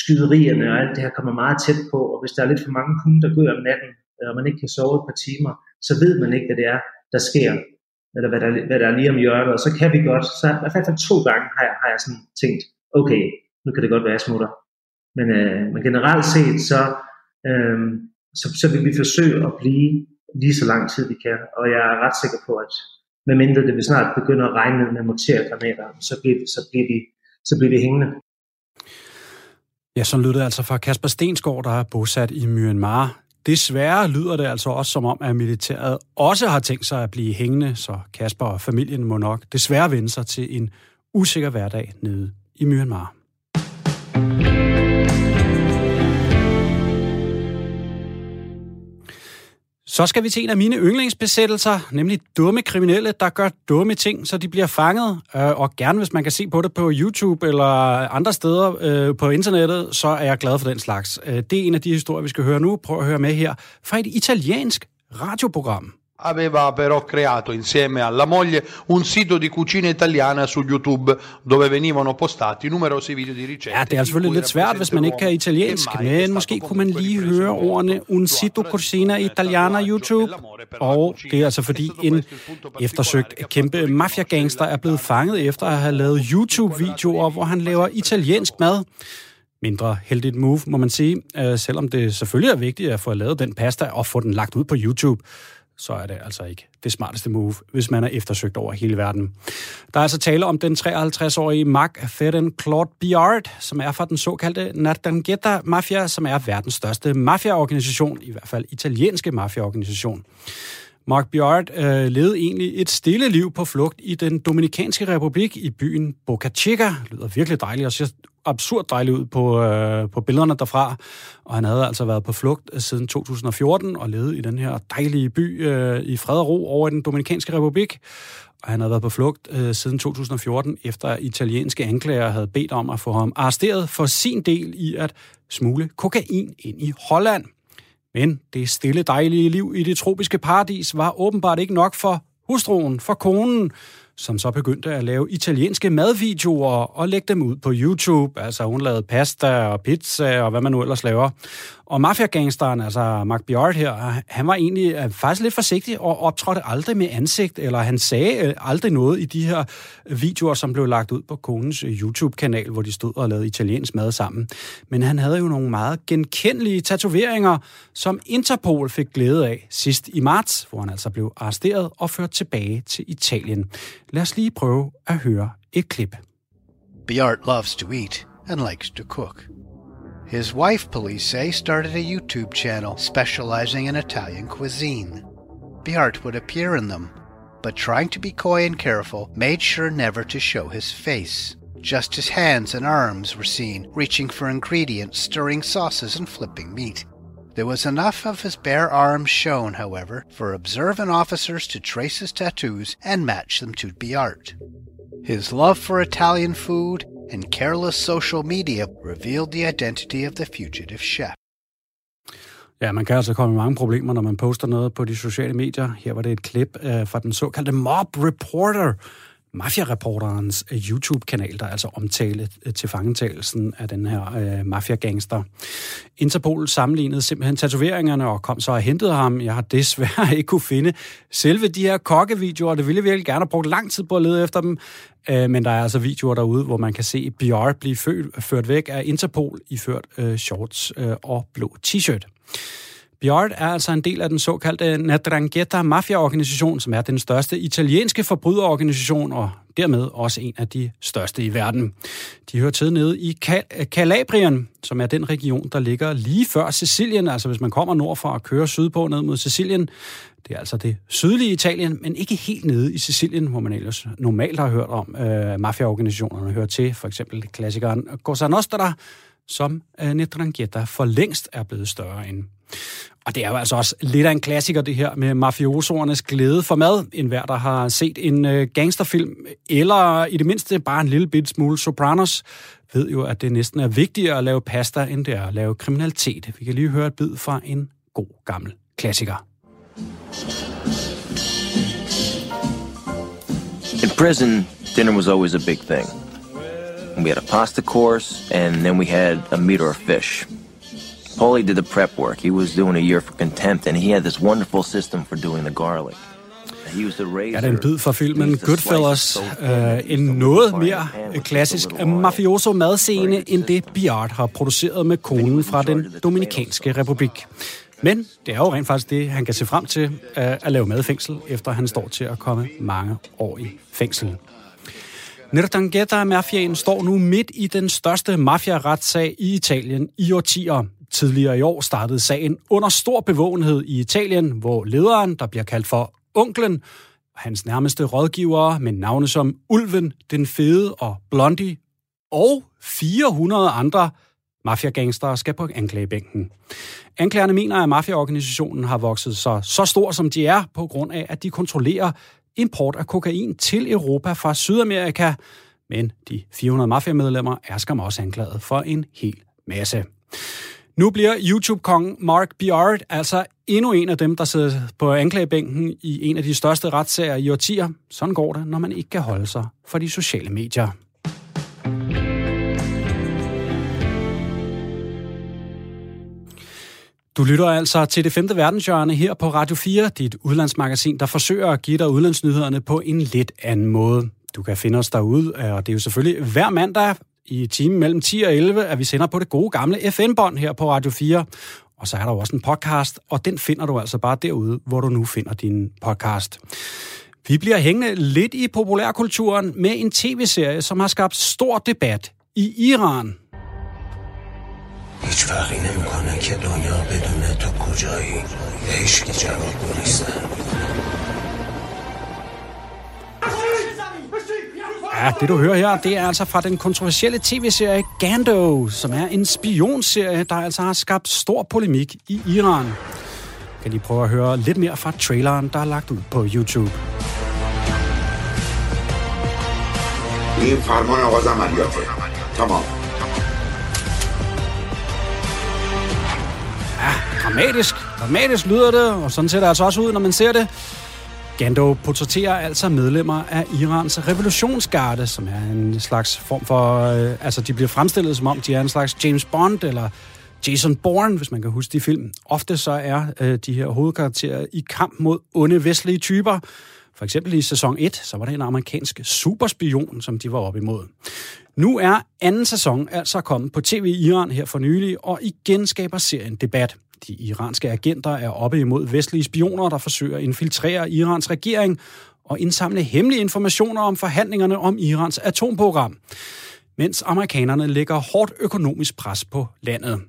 skyderierne og alt det her kommer meget tæt på, og hvis der er lidt for mange hunde, der går om natten, øh, og man ikke kan sove et par timer, så ved man ikke, hvad det er, der sker, eller hvad der, hvad der er lige om hjørnet, og så kan vi godt, så i hvert fald to gange har jeg, har jeg sådan tænkt, okay, nu kan det godt være, jeg smutter. Men, øh, men generelt set, så, øh, så, så vil vi forsøge at blive lige så lang tid vi kan, og jeg er ret sikker på, at medmindre det vil snart begynde at regne med mortergranater, så bliver, så bliver, vi, så bliver vi hængende. Ja, så lyder det altså fra Kasper Stensgaard, der er bosat i Myanmar. Desværre lyder det altså også som om, at militæret også har tænkt sig at blive hængende, så Kasper og familien må nok desværre vende sig til en usikker hverdag nede i Myanmar. Så skal vi til en af mine yndlingsbesættelser, nemlig dumme kriminelle, der gør dumme ting, så de bliver fanget. Øh, og gerne hvis man kan se på det på YouTube eller andre steder øh, på internettet, så er jeg glad for den slags. Øh, det er en af de historier, vi skal høre nu. Prøv at høre med her fra et italiensk radioprogram. Aveva però creato insieme alla moglie un sito di cucina italiana su YouTube dove venivano postati numerosi video di ricette. Ja, det er selvfølgelig lidt svært, hvis man ikke kan italiensk, men måske kunne man lige høre ordene un sito cucina italiana YouTube. Og det er altså fordi en eftersøgt kæmpe mafiagangster er blevet fanget efter at have lavet YouTube-videoer, hvor han laver italiensk mad mindre heldigt move, må man sige, øh, selvom det selvfølgelig er vigtigt at få lavet den pasta og få den lagt ud på YouTube så er det altså ikke det smarteste move, hvis man er eftersøgt over hele verden. Der er altså tale om den 53-årige Mark Ferren Claude Biard, som er fra den såkaldte Natangetta Mafia, som er verdens største mafiaorganisation, i hvert fald italienske mafiaorganisation. Mark Biard øh, levede egentlig et stille liv på flugt i den Dominikanske Republik i byen Boca Chica. Det lyder virkelig dejligt og ser absurd dejligt ud på, øh, på billederne derfra. Og han havde altså været på flugt øh, siden 2014 og levet i den her dejlige by øh, i fred og ro over i den Dominikanske Republik. Og han havde været på flugt øh, siden 2014, efter italienske anklager havde bedt om at få ham arresteret for sin del i at smule kokain ind i Holland. Men det stille dejlige liv i det tropiske paradis var åbenbart ikke nok for hustruen, for konen, som så begyndte at lave italienske madvideoer og lægge dem ud på YouTube. Altså hun lavede pasta og pizza og hvad man nu ellers laver. Og mafiagangsteren, altså Mark Bjørn her, han var egentlig øh, faktisk lidt forsigtig og optrådte aldrig med ansigt, eller han sagde øh, aldrig noget i de her videoer, som blev lagt ud på konens øh, YouTube-kanal, hvor de stod og lavede italiensk mad sammen. Men han havde jo nogle meget genkendelige tatoveringer, som Interpol fik glæde af sidst i marts, hvor han altså blev arresteret og ført tilbage til Italien. Lad os lige prøve at høre et klip. Bjart loves to eat and likes to cook. His wife, police say, started a YouTube channel specializing in Italian cuisine. Bjart would appear in them, but trying to be coy and careful, made sure never to show his face. Just his hands and arms were seen, reaching for ingredients, stirring sauces, and flipping meat. There was enough of his bare arms shown, however, for observant officers to trace his tattoos and match them to Bjart. His love for Italian food and careless social media revealed the identity of the fugitive chef. Ja, man kan altså komme i mange problemer, når man poster noget på de sociale medier. Her var det et klip uh, fra den såkaldte Mob Reporter Mafia-reporterens øh, YouTube-kanal, der altså omtale øh, til fangetagelsen af den her øh, mafia-gangster. Interpol sammenlignede simpelthen tatoveringerne og kom så og hentede ham. Jeg har desværre <laughs> ikke kunne finde selve de her kokkevideoer. Det ville jeg virkelig gerne have brugt lang tid på at lede efter dem. Øh, men der er altså videoer derude, hvor man kan se BR blive ført væk af Interpol iført øh, shorts øh, og blå t-shirt. Bjørn er altså en del af den såkaldte Nadrangheta Mafia-organisation, som er den største italienske forbryderorganisation og dermed også en af de største i verden. De hører til nede i Kalabrien, som er den region, der ligger lige før Sicilien. Altså hvis man kommer nordfra og kører sydpå ned mod Sicilien, det er altså det sydlige Italien, men ikke helt nede i Sicilien, hvor man ellers normalt har hørt om øh, mafiaorganisationerne hører til. For eksempel klassikeren Cosa Nostra, som øh, for længst er blevet større end. Og det er jo altså også lidt af en klassiker, det her med mafiosoernes glæde for mad. En hver, der har set en øh, gangsterfilm, eller i det mindste bare en lille bit smule Sopranos, ved jo, at det næsten er vigtigere at lave pasta, end det er at lave kriminalitet. Vi kan lige høre et bid fra en god gammel klassiker. In prison, dinner was always a big thing. We had a pasta course, and then we had a meat or a fish. Paulie did the prep work. He was doing a year for contempt, and he had this wonderful system for doing the garlic. Ja, det er en bid fra filmen Goodfellas. Uh, en noget mere klassisk mafioso madscene, end det Biard har produceret med konen fra den Dominikanske Republik. Men det er jo rent faktisk det, han kan se frem til uh, at lave madfængsel, efter han står til at komme mange år i fængsel. Nerdangheta mafiaen står nu midt i den største mafia-retssag i Italien i årtier. Tidligere i år startede sagen under stor bevågenhed i Italien, hvor lederen, der bliver kaldt for onklen, hans nærmeste rådgivere med navne som Ulven, Den Fede og Blondie, og 400 andre mafiagangster skal på anklagebænken. Anklagerne mener, at mafiaorganisationen har vokset sig så stor, som de er, på grund af, at de kontrollerer import af kokain til Europa fra Sydamerika. Men de 400 mafiamedlemmer er skam også anklaget for en hel masse. Nu bliver YouTube-kongen Mark Biard altså endnu en af dem, der sidder på anklagebænken i en af de største retssager i årtier. Sådan går det, når man ikke kan holde sig for de sociale medier. Du lytter altså til det femte verdenshjørne her på Radio 4, dit udlandsmagasin, der forsøger at give dig udlandsnyhederne på en lidt anden måde. Du kan finde os derude, og det er jo selvfølgelig hver mandag i timen mellem 10 og 11, at vi sender på det gode gamle FN-bånd her på Radio 4. Og så er der jo også en podcast, og den finder du altså bare derude, hvor du nu finder din podcast. Vi bliver hængende lidt i populærkulturen med en tv-serie, som har skabt stor debat i Iran. هیچ فرقی نمیکنه که دنیا بدون تو کجایی هیچ کی جواب Ja, det du hører her, det er altså fra den kontroversielle tv-serie Gando, som er en spionserie, der altså har skabt stor polemik i Iran. Kan lige prøve at høre lidt mere fra traileren, der er lagt ud på YouTube. این فرمان آغاز عملیاته تمام Ja, dramatisk. Dramatisk lyder det, og sådan ser det altså også ud, når man ser det. Gando portrætterer altså medlemmer af Irans revolutionsgarde, som er en slags form for... Øh, altså, de bliver fremstillet som om, de er en slags James Bond eller Jason Bourne, hvis man kan huske de film. Ofte så er øh, de her hovedkarakterer i kamp mod onde vestlige typer. For eksempel i sæson 1, så var det en amerikansk superspion, som de var op imod. Nu er anden sæson altså kommet på tv i Iran her for nylig, og igen skaber serien debat. De iranske agenter er oppe imod vestlige spioner, der forsøger at infiltrere Irans regering og indsamle hemmelige informationer om forhandlingerne om Irans atomprogram, mens amerikanerne lægger hårdt økonomisk pres på landet.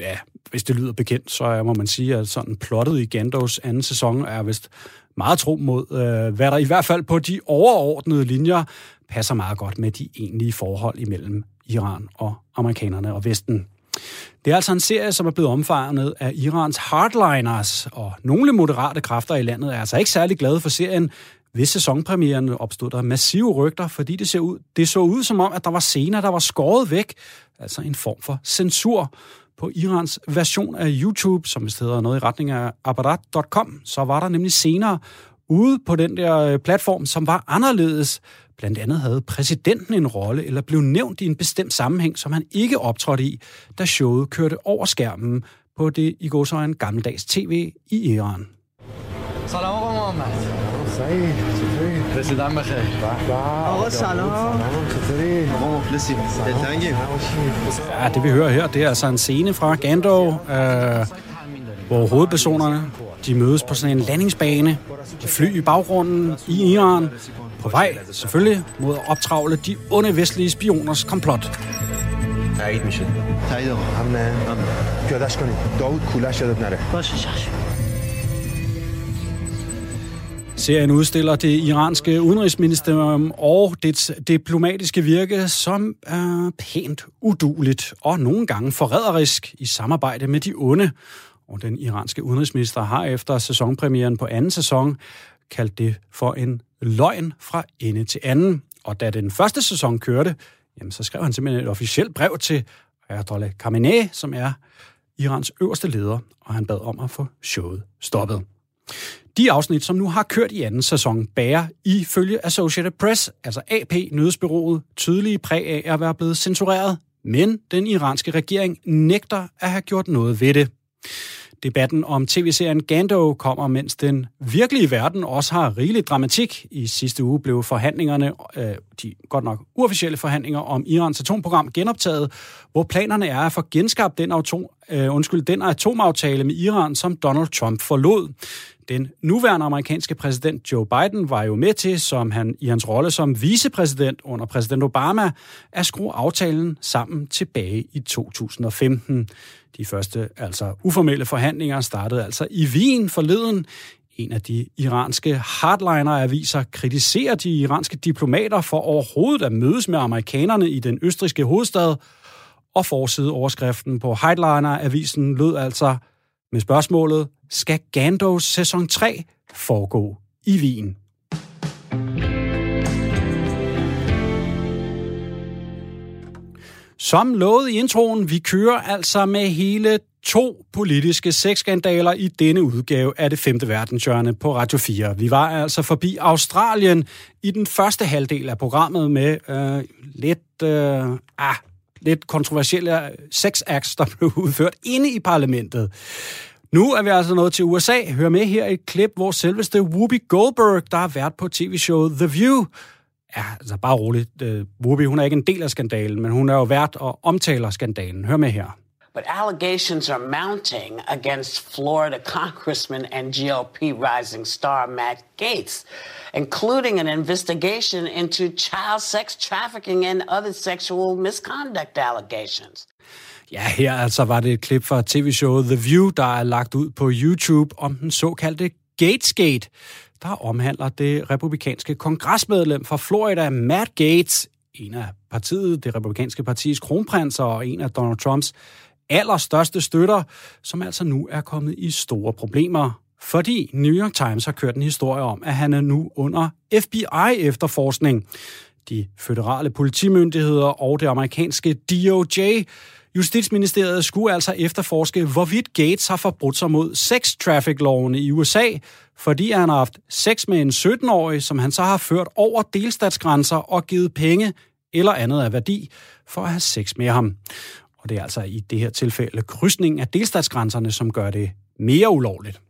Ja, hvis det lyder bekendt, så må man sige, at sådan plottet i Gandos anden sæson er vist meget tro mod, øh, hvad der i hvert fald på de overordnede linjer passer meget godt med de egentlige forhold imellem Iran og amerikanerne og Vesten. Det er altså en serie, som er blevet omfavnet af Irans hardliners, og nogle moderate kræfter i landet er altså ikke særlig glade for serien. Ved sæsonpremieren opstod der massive rygter, fordi det, ser ud, det så ud som om, at der var scener, der var skåret væk, altså en form for censur. På Irans version af YouTube, som vist hedder noget i retning af abadat.com, så var der nemlig senere ude på den der øh, platform, som var anderledes. Blandt andet havde præsidenten en rolle, eller blev nævnt i en bestemt sammenhæng, som han ikke optrådte i, da showet kørte over skærmen på det i går så en gammeldags tv i Iran. سلام آقا محمد سعید چطوری؟ رسیدم بخیر آقا سلام چطوری؟ آقا مخلصی دلتنگیم Ja, det vi hører her, det er altså en scene fra Gando, øh, hvor hovedpersonerne de mødes på sådan en landingsbane, de fly i baggrunden i Iran, på vej selvfølgelig mod at optravle de onde vestlige spioners komplot. تایید میشه تایید آقا امنه امنه پیادش کنید داود کولش یادت نره باشه چشم Serien udstiller det iranske udenrigsministerium og dets diplomatiske virke som er pænt uduligt og nogle gange forræderisk i samarbejde med de onde. Og den iranske udenrigsminister har efter sæsonpremieren på anden sæson kaldt det for en løgn fra ende til anden. Og da den første sæson kørte, jamen, så skrev han simpelthen et officielt brev til Ayatollah Khamenei, som er Irans øverste leder, og han bad om at få showet stoppet. De afsnit, som nu har kørt i anden sæson, bærer ifølge Associated Press, altså AP, nyhedsbyrået, tydelige præg af at være blevet censureret. Men den iranske regering nægter at have gjort noget ved det. Debatten om tv-serien Gando kommer, mens den virkelige verden også har rigelig dramatik. I sidste uge blev forhandlingerne, øh, de godt nok uofficielle forhandlinger om Irans atomprogram genoptaget, hvor planerne er at få genskabt den, atom, øh, undskyld, den atomaftale med Iran, som Donald Trump forlod. Den nuværende amerikanske præsident Joe Biden var jo med til, som han i hans rolle som vicepræsident under præsident Obama, at skrue aftalen sammen tilbage i 2015. De første, altså uformelle forhandlinger, startede altså i Wien forleden. En af de iranske hardliner-aviser kritiserer de iranske diplomater for overhovedet at mødes med amerikanerne i den østriske hovedstad, og forsideoverskriften på Headliner-avisen lød altså med spørgsmålet, skal Gandos sæson 3 foregå i Wien? Som lovet i introen, vi kører altså med hele to politiske sexskandaler i denne udgave af det femte verdenshjørne på Radio 4. Vi var altså forbi Australien i den første halvdel af programmet med øh, lidt, øh, ah, lidt kontroversielle sexacts, der <laughs> blev udført inde i parlamentet. Nu er vi altså nået til USA. Hør med her et klip, hvor selveste Whoopi Goldberg, der har været på tv-showet The View, Ja, altså bare roligt. Uh, hun er ikke en del af skandalen, men hun er jo vært og omtaler skandalen. Hør med her. But allegations are mounting against Florida Congressman and GOP rising star Matt Gates, including an investigation into child sex trafficking and other sexual misconduct allegations. Ja, her altså var det et klip fra tv-showet The View, der er lagt ud på YouTube om den såkaldte Gatesgate, der omhandler det republikanske kongresmedlem fra Florida, Matt Gates, en af partiet, det republikanske partis kronprinser og en af Donald Trumps allerstørste støtter, som altså nu er kommet i store problemer. Fordi New York Times har kørt en historie om, at han er nu under FBI-efterforskning. De føderale politimyndigheder og det amerikanske DOJ Justitsministeriet skulle altså efterforske, hvorvidt Gates har forbrudt sig mod sex traffic lovene i USA, fordi han har haft sex med en 17-årig, som han så har ført over delstatsgrænser og givet penge eller andet af værdi for at have sex med ham. Og det er altså i det her tilfælde krydsningen af delstatsgrænserne, som gør det mere ulovligt.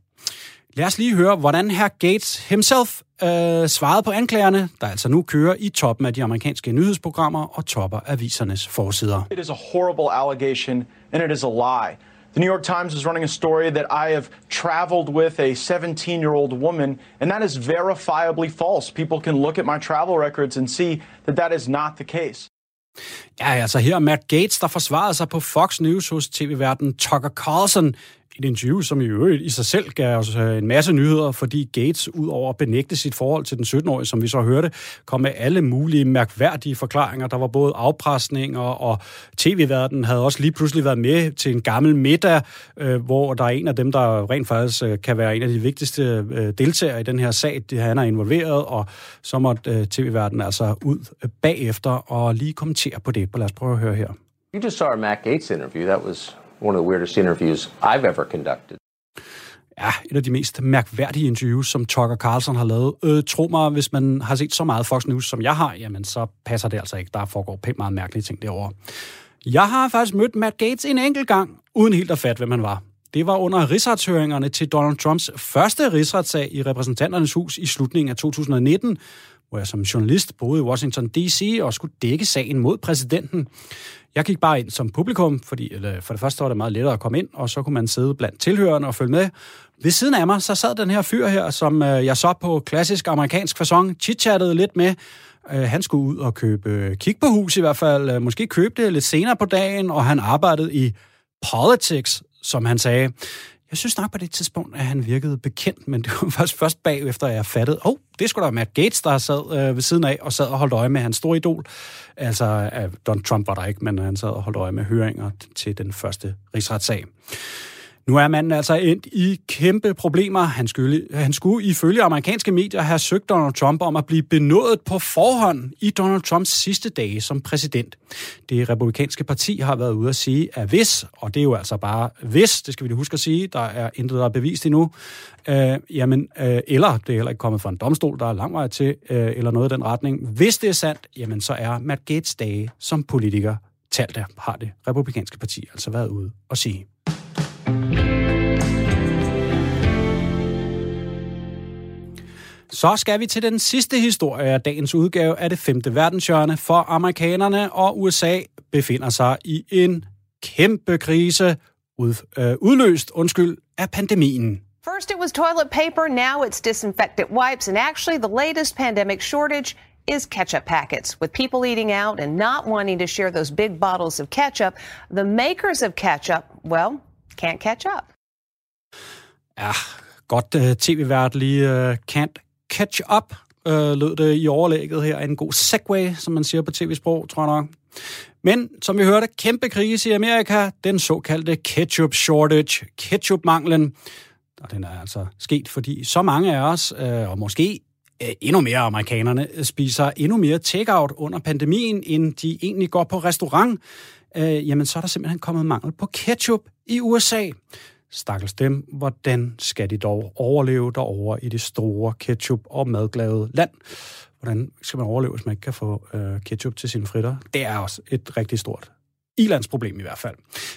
Lad os lige høre, hvordan her Gates himself øh, svarede på anklagerne, der altså nu kører i toppen af de amerikanske nyhedsprogrammer og topper avisernes forsider. It is a horrible allegation, and it is a lie. The New York Times is running a story that I have traveled with a 17 year old woman, and that is verifiably false. People can look at my travel records and see that that is not the case. Ja, altså her Matt Gates, der forsvarede sig på Fox News hos tv-verden Tucker Carlson et interview, som i øvrigt i sig selv gav os øh, en masse nyheder, fordi Gates, ud over at benægte sit forhold til den 17-årige, som vi så hørte, kom med alle mulige mærkværdige forklaringer. Der var både afpresning og, tv-verden havde også lige pludselig været med til en gammel middag, øh, hvor der er en af dem, der rent faktisk øh, kan være en af de vigtigste øh, deltagere i den her sag, det han er involveret, og så måtte øh, tv-verden altså ud øh, bagefter og lige kommentere på det. Lad os prøve at høre her. You just saw a Matt Gates interview. That was one of the weirdest interviews I've ever conducted. ja, et af de mest mærkværdige interviews, som Tucker Carlson har lavet. Øh, tro mig, hvis man har set så meget Fox News, som jeg har, jamen så passer det altså ikke. Der foregår pænt meget mærkelige ting derovre. Jeg har faktisk mødt Matt Gates en enkelt gang, uden helt at fatte, hvem han var. Det var under rigsretshøringerne til Donald Trumps første rigsretssag i repræsentanternes hus i slutningen af 2019, hvor jeg som journalist boede i Washington D.C. og skulle dække sagen mod præsidenten. Jeg gik bare ind som publikum, fordi eller for det første var det meget lettere at komme ind, og så kunne man sidde blandt tilhørende og følge med. Ved siden af mig, så sad den her fyr her, som øh, jeg så på klassisk amerikansk fasong chitchattede lidt med. Øh, han skulle ud og købe øh, kig på hus i hvert fald, øh, måske købe det lidt senere på dagen, og han arbejdede i politics, som han sagde. Jeg synes nok på det tidspunkt, at han virkede bekendt, men <laughs> det var faktisk først bagefter, at jeg fattede, åh, oh, det skulle da Matt Gates, der sad øh, ved siden af og sad og holdt øje med hans store idol. Altså, øh, Donald Trump var der ikke, men han sad og holdt øje med høringer til den første rigsretssag. Nu er manden altså endt i kæmpe problemer. Han skulle, han skulle ifølge amerikanske medier have søgt Donald Trump om at blive benådet på forhånd i Donald Trumps sidste dage som præsident. Det republikanske parti har været ude at sige, at hvis, og det er jo altså bare hvis, det skal vi lige huske at sige, der er intet, der er bevist endnu, øh, jamen, øh, eller det er heller ikke kommet fra en domstol, der er lang vej til, øh, eller noget i den retning. Hvis det er sandt, jamen så er Matt Gates dage som politiker talte, har det republikanske parti altså været ude at sige. Så skal vi til den sidste historie af dagens udgave af det femte verdenshjørne, for amerikanerne og USA befinder sig i en kæmpe krise, ud, øh, udløst undskyld, af pandemien. First it was toilet paper, now it's disinfectant wipes, and actually the latest pandemic shortage is ketchup packets. With people eating out and not wanting to share those big bottles of ketchup, the makers of ketchup, well, can't catch up. Ja, godt uh, tv-vært lige uh, can't catch up, uh, lød det i overlægget her. En god segue, som man siger på tv-sprog, tror jeg nok. Men som vi hørte, kæmpe krise i Amerika, den såkaldte ketchup shortage, ketchup-manglen. Og den er altså sket, fordi så mange af os, uh, og måske endnu mere amerikanerne, spiser endnu mere takeout under pandemien, end de egentlig går på restaurant øh, jamen så er der simpelthen kommet mangel på ketchup i USA. Stakkels dem, hvordan skal de dog overleve derovre i det store ketchup- og madglade land? Hvordan skal man overleve, hvis man ikke kan få øh, ketchup til sine fritter? Det er også et rigtig stort ilandsproblem i hvert fald.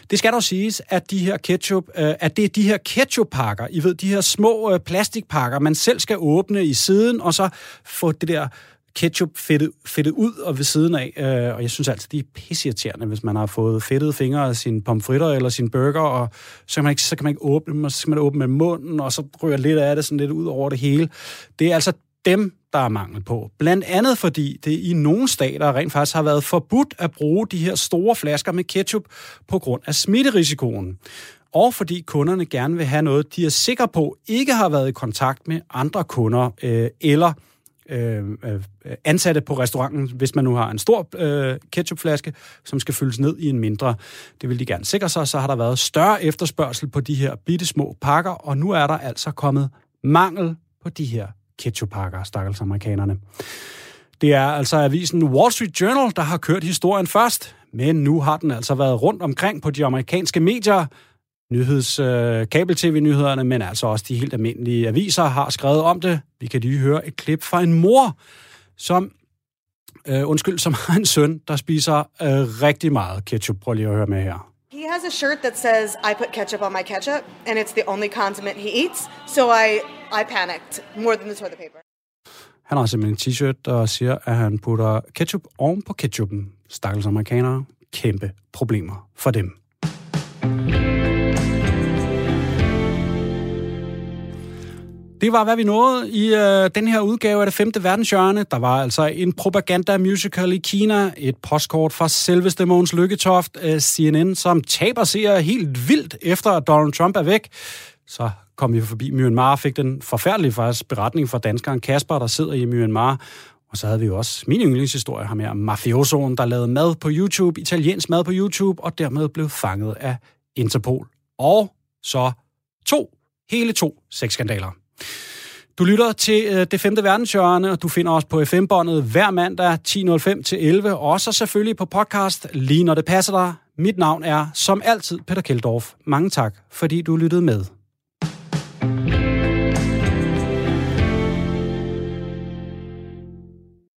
Det skal dog siges, at de her ketchup, øh, at det er de her ketchup-pakker, I ved, de her små øh, plastikpakker, man selv skal åbne i siden, og så få det der ketchup fedtet, fedtet ud og ved siden af. Øh, og jeg synes altid, de er pissirriterende, hvis man har fået fedtede fingre af sine pomfritter eller sin burger, og så kan man ikke, så kan man ikke åbne dem, og så skal man åbne med munden, og så ryger lidt af det sådan lidt ud over det hele. Det er altså dem, der er mangel på. Blandt andet fordi det i nogle stater rent faktisk har været forbudt at bruge de her store flasker med ketchup på grund af smitterisikoen. Og fordi kunderne gerne vil have noget, de er sikre på ikke har været i kontakt med andre kunder, øh, eller Øh, øh, ansatte på restauranten, hvis man nu har en stor øh, ketchupflaske, som skal fyldes ned i en mindre. Det vil de gerne sikre sig, så har der været større efterspørgsel på de her bitte små pakker, og nu er der altså kommet mangel på de her ketchuppakker, stakkels amerikanerne. Det er altså avisen Wall Street Journal, der har kørt historien først, men nu har den altså været rundt omkring på de amerikanske medier, nyheds, øh, kabel-tv-nyhederne, men altså også de helt almindelige aviser har skrevet om det. Vi kan lige høre et klip fra en mor, som, øh, undskyld, som har en søn, der spiser øh, rigtig meget ketchup. Prøv lige at høre med her. He has a shirt that says, I put ketchup on my ketchup, and it's the only condiment he eats, so I, I panicked more than the toilet paper. Han har simpelthen en t-shirt, der siger, at han putter ketchup oven på ketchupen. Stakkels amerikanere, kæmpe problemer for dem. Det var, hvad vi nåede i øh, den her udgave af det femte verdenshjørne. Der var altså en propaganda-musical i Kina, et postkort fra selveste Måns Lykketoft, øh, CNN, som taber seere helt vildt efter, at Donald Trump er væk. Så kom vi forbi Myanmar og fik den forfærdelige faktisk beretning fra danskeren Kasper, der sidder i Myanmar. Og så havde vi jo også min yndlingshistorie her med mafiosoen, der lavede mad på YouTube, italiensk mad på YouTube, og dermed blev fanget af Interpol. Og så to, hele to sexskandaler. Du lytter til øh, det femte verdenshjørne, og du finder os på FM-båndet hver mandag 10.05 til 11, og også selvfølgelig på podcast, lige når det passer dig. Mit navn er som altid Peter Keldorf. Mange tak, fordi du lyttede med.